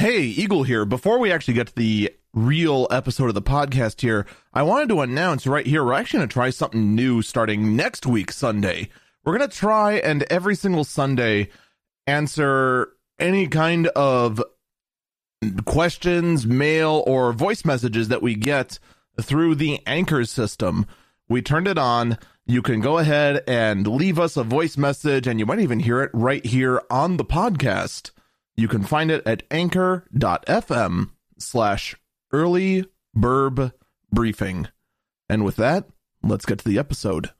Hey, Eagle here. Before we actually get to the real episode of the podcast here, I wanted to announce right here we're actually going to try something new starting next week, Sunday. We're going to try and every single Sunday answer any kind of questions, mail, or voice messages that we get through the Anchor system. We turned it on. You can go ahead and leave us a voice message, and you might even hear it right here on the podcast. You can find it at anchor.fm slash early burb briefing. And with that, let's get to the episode.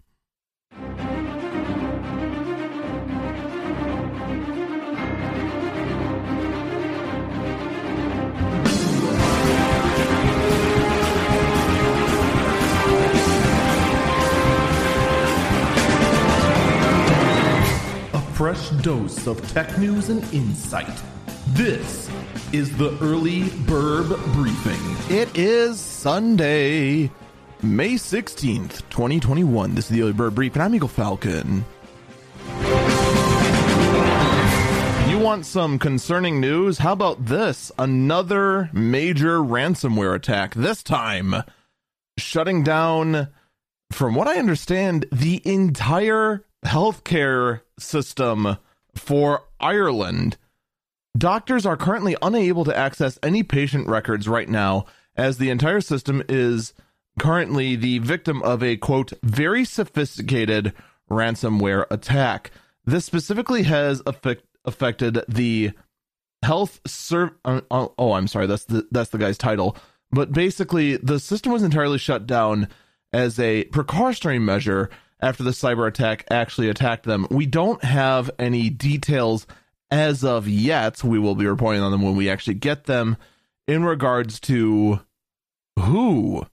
Fresh dose of tech news and insight. This is the Early Burb Briefing. It is Sunday, May 16th, 2021. This is the Early Burb Briefing. I'm Eagle Falcon. You want some concerning news? How about this? Another major ransomware attack. This time, shutting down, from what I understand, the entire healthcare system for Ireland. Doctors are currently unable to access any patient records right now, as the entire system is currently the victim of a quote, very sophisticated ransomware attack. This specifically has affect, affected the health serv. Uh, oh, oh, I'm sorry, that's the that's the guy's title. But basically, the system was entirely shut down as a precautionary measure after the cyber attack actually attacked them. We don't have any details as of yet. We will be reporting on them when we actually get them in regards to who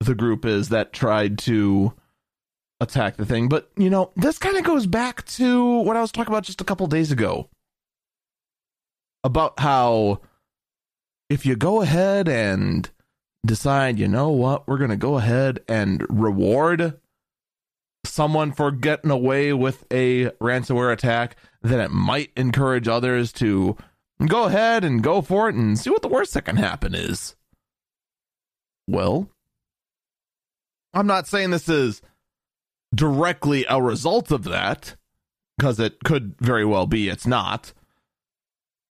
the group is that tried to attack the thing. But, you know, this kind of goes back to what I was talking about just a couple days ago about how if you go ahead and decide, you know what, we're going to go ahead and reward someone for getting away with a ransomware attack, then it might encourage others to go ahead and go for it and see what the worst that can happen is. Well, I'm not saying this is directly a result of that, because it could very well be it's not.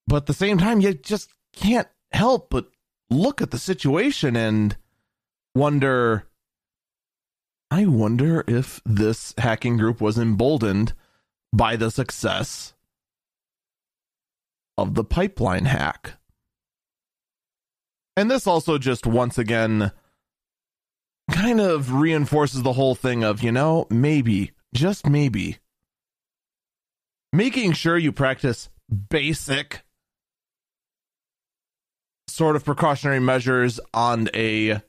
But at the same time, you just can't help but look at the situation and wonder I wonder if this hacking group was emboldened by the success of the pipeline hack. And this also just once again kind of reinforces the whole thing of, you know, maybe, just maybe, making sure you practice basic sort of precautionary measures on a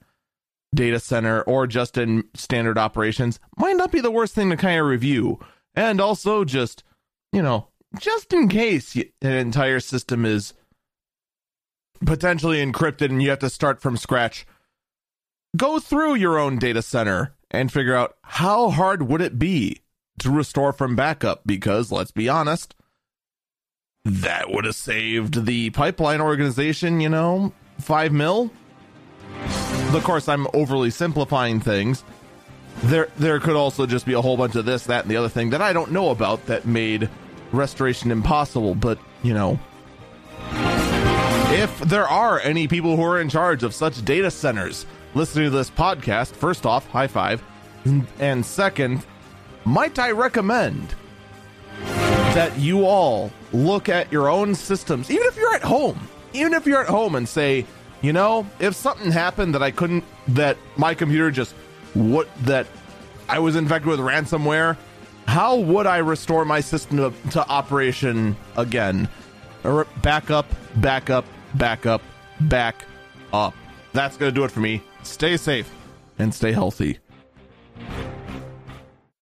data center or just in standard operations might not be the worst thing to kind of review. And also just, you know, just in case an entire system is potentially encrypted and you have to start from scratch, go through your own data center and figure out how hard would it be to restore from backup because let's be honest, that would have saved the pipeline organization, you know, 5 mil of course, I'm overly simplifying things. There, there could also just be a whole bunch of this, that, and the other thing that I don't know about that made restoration impossible. But you know, if there are any people who are in charge of such data centers listening to this podcast, first off, high five, and second, might I recommend that you all look at your own systems, even if you're at home, even if you're at home, and say you know, if something happened that I couldn't, that my computer just, what, that I was infected with ransomware, how would I restore my system to, to operation again? Back up, back up, back up, back up. That's going to do it for me. Stay safe and stay healthy.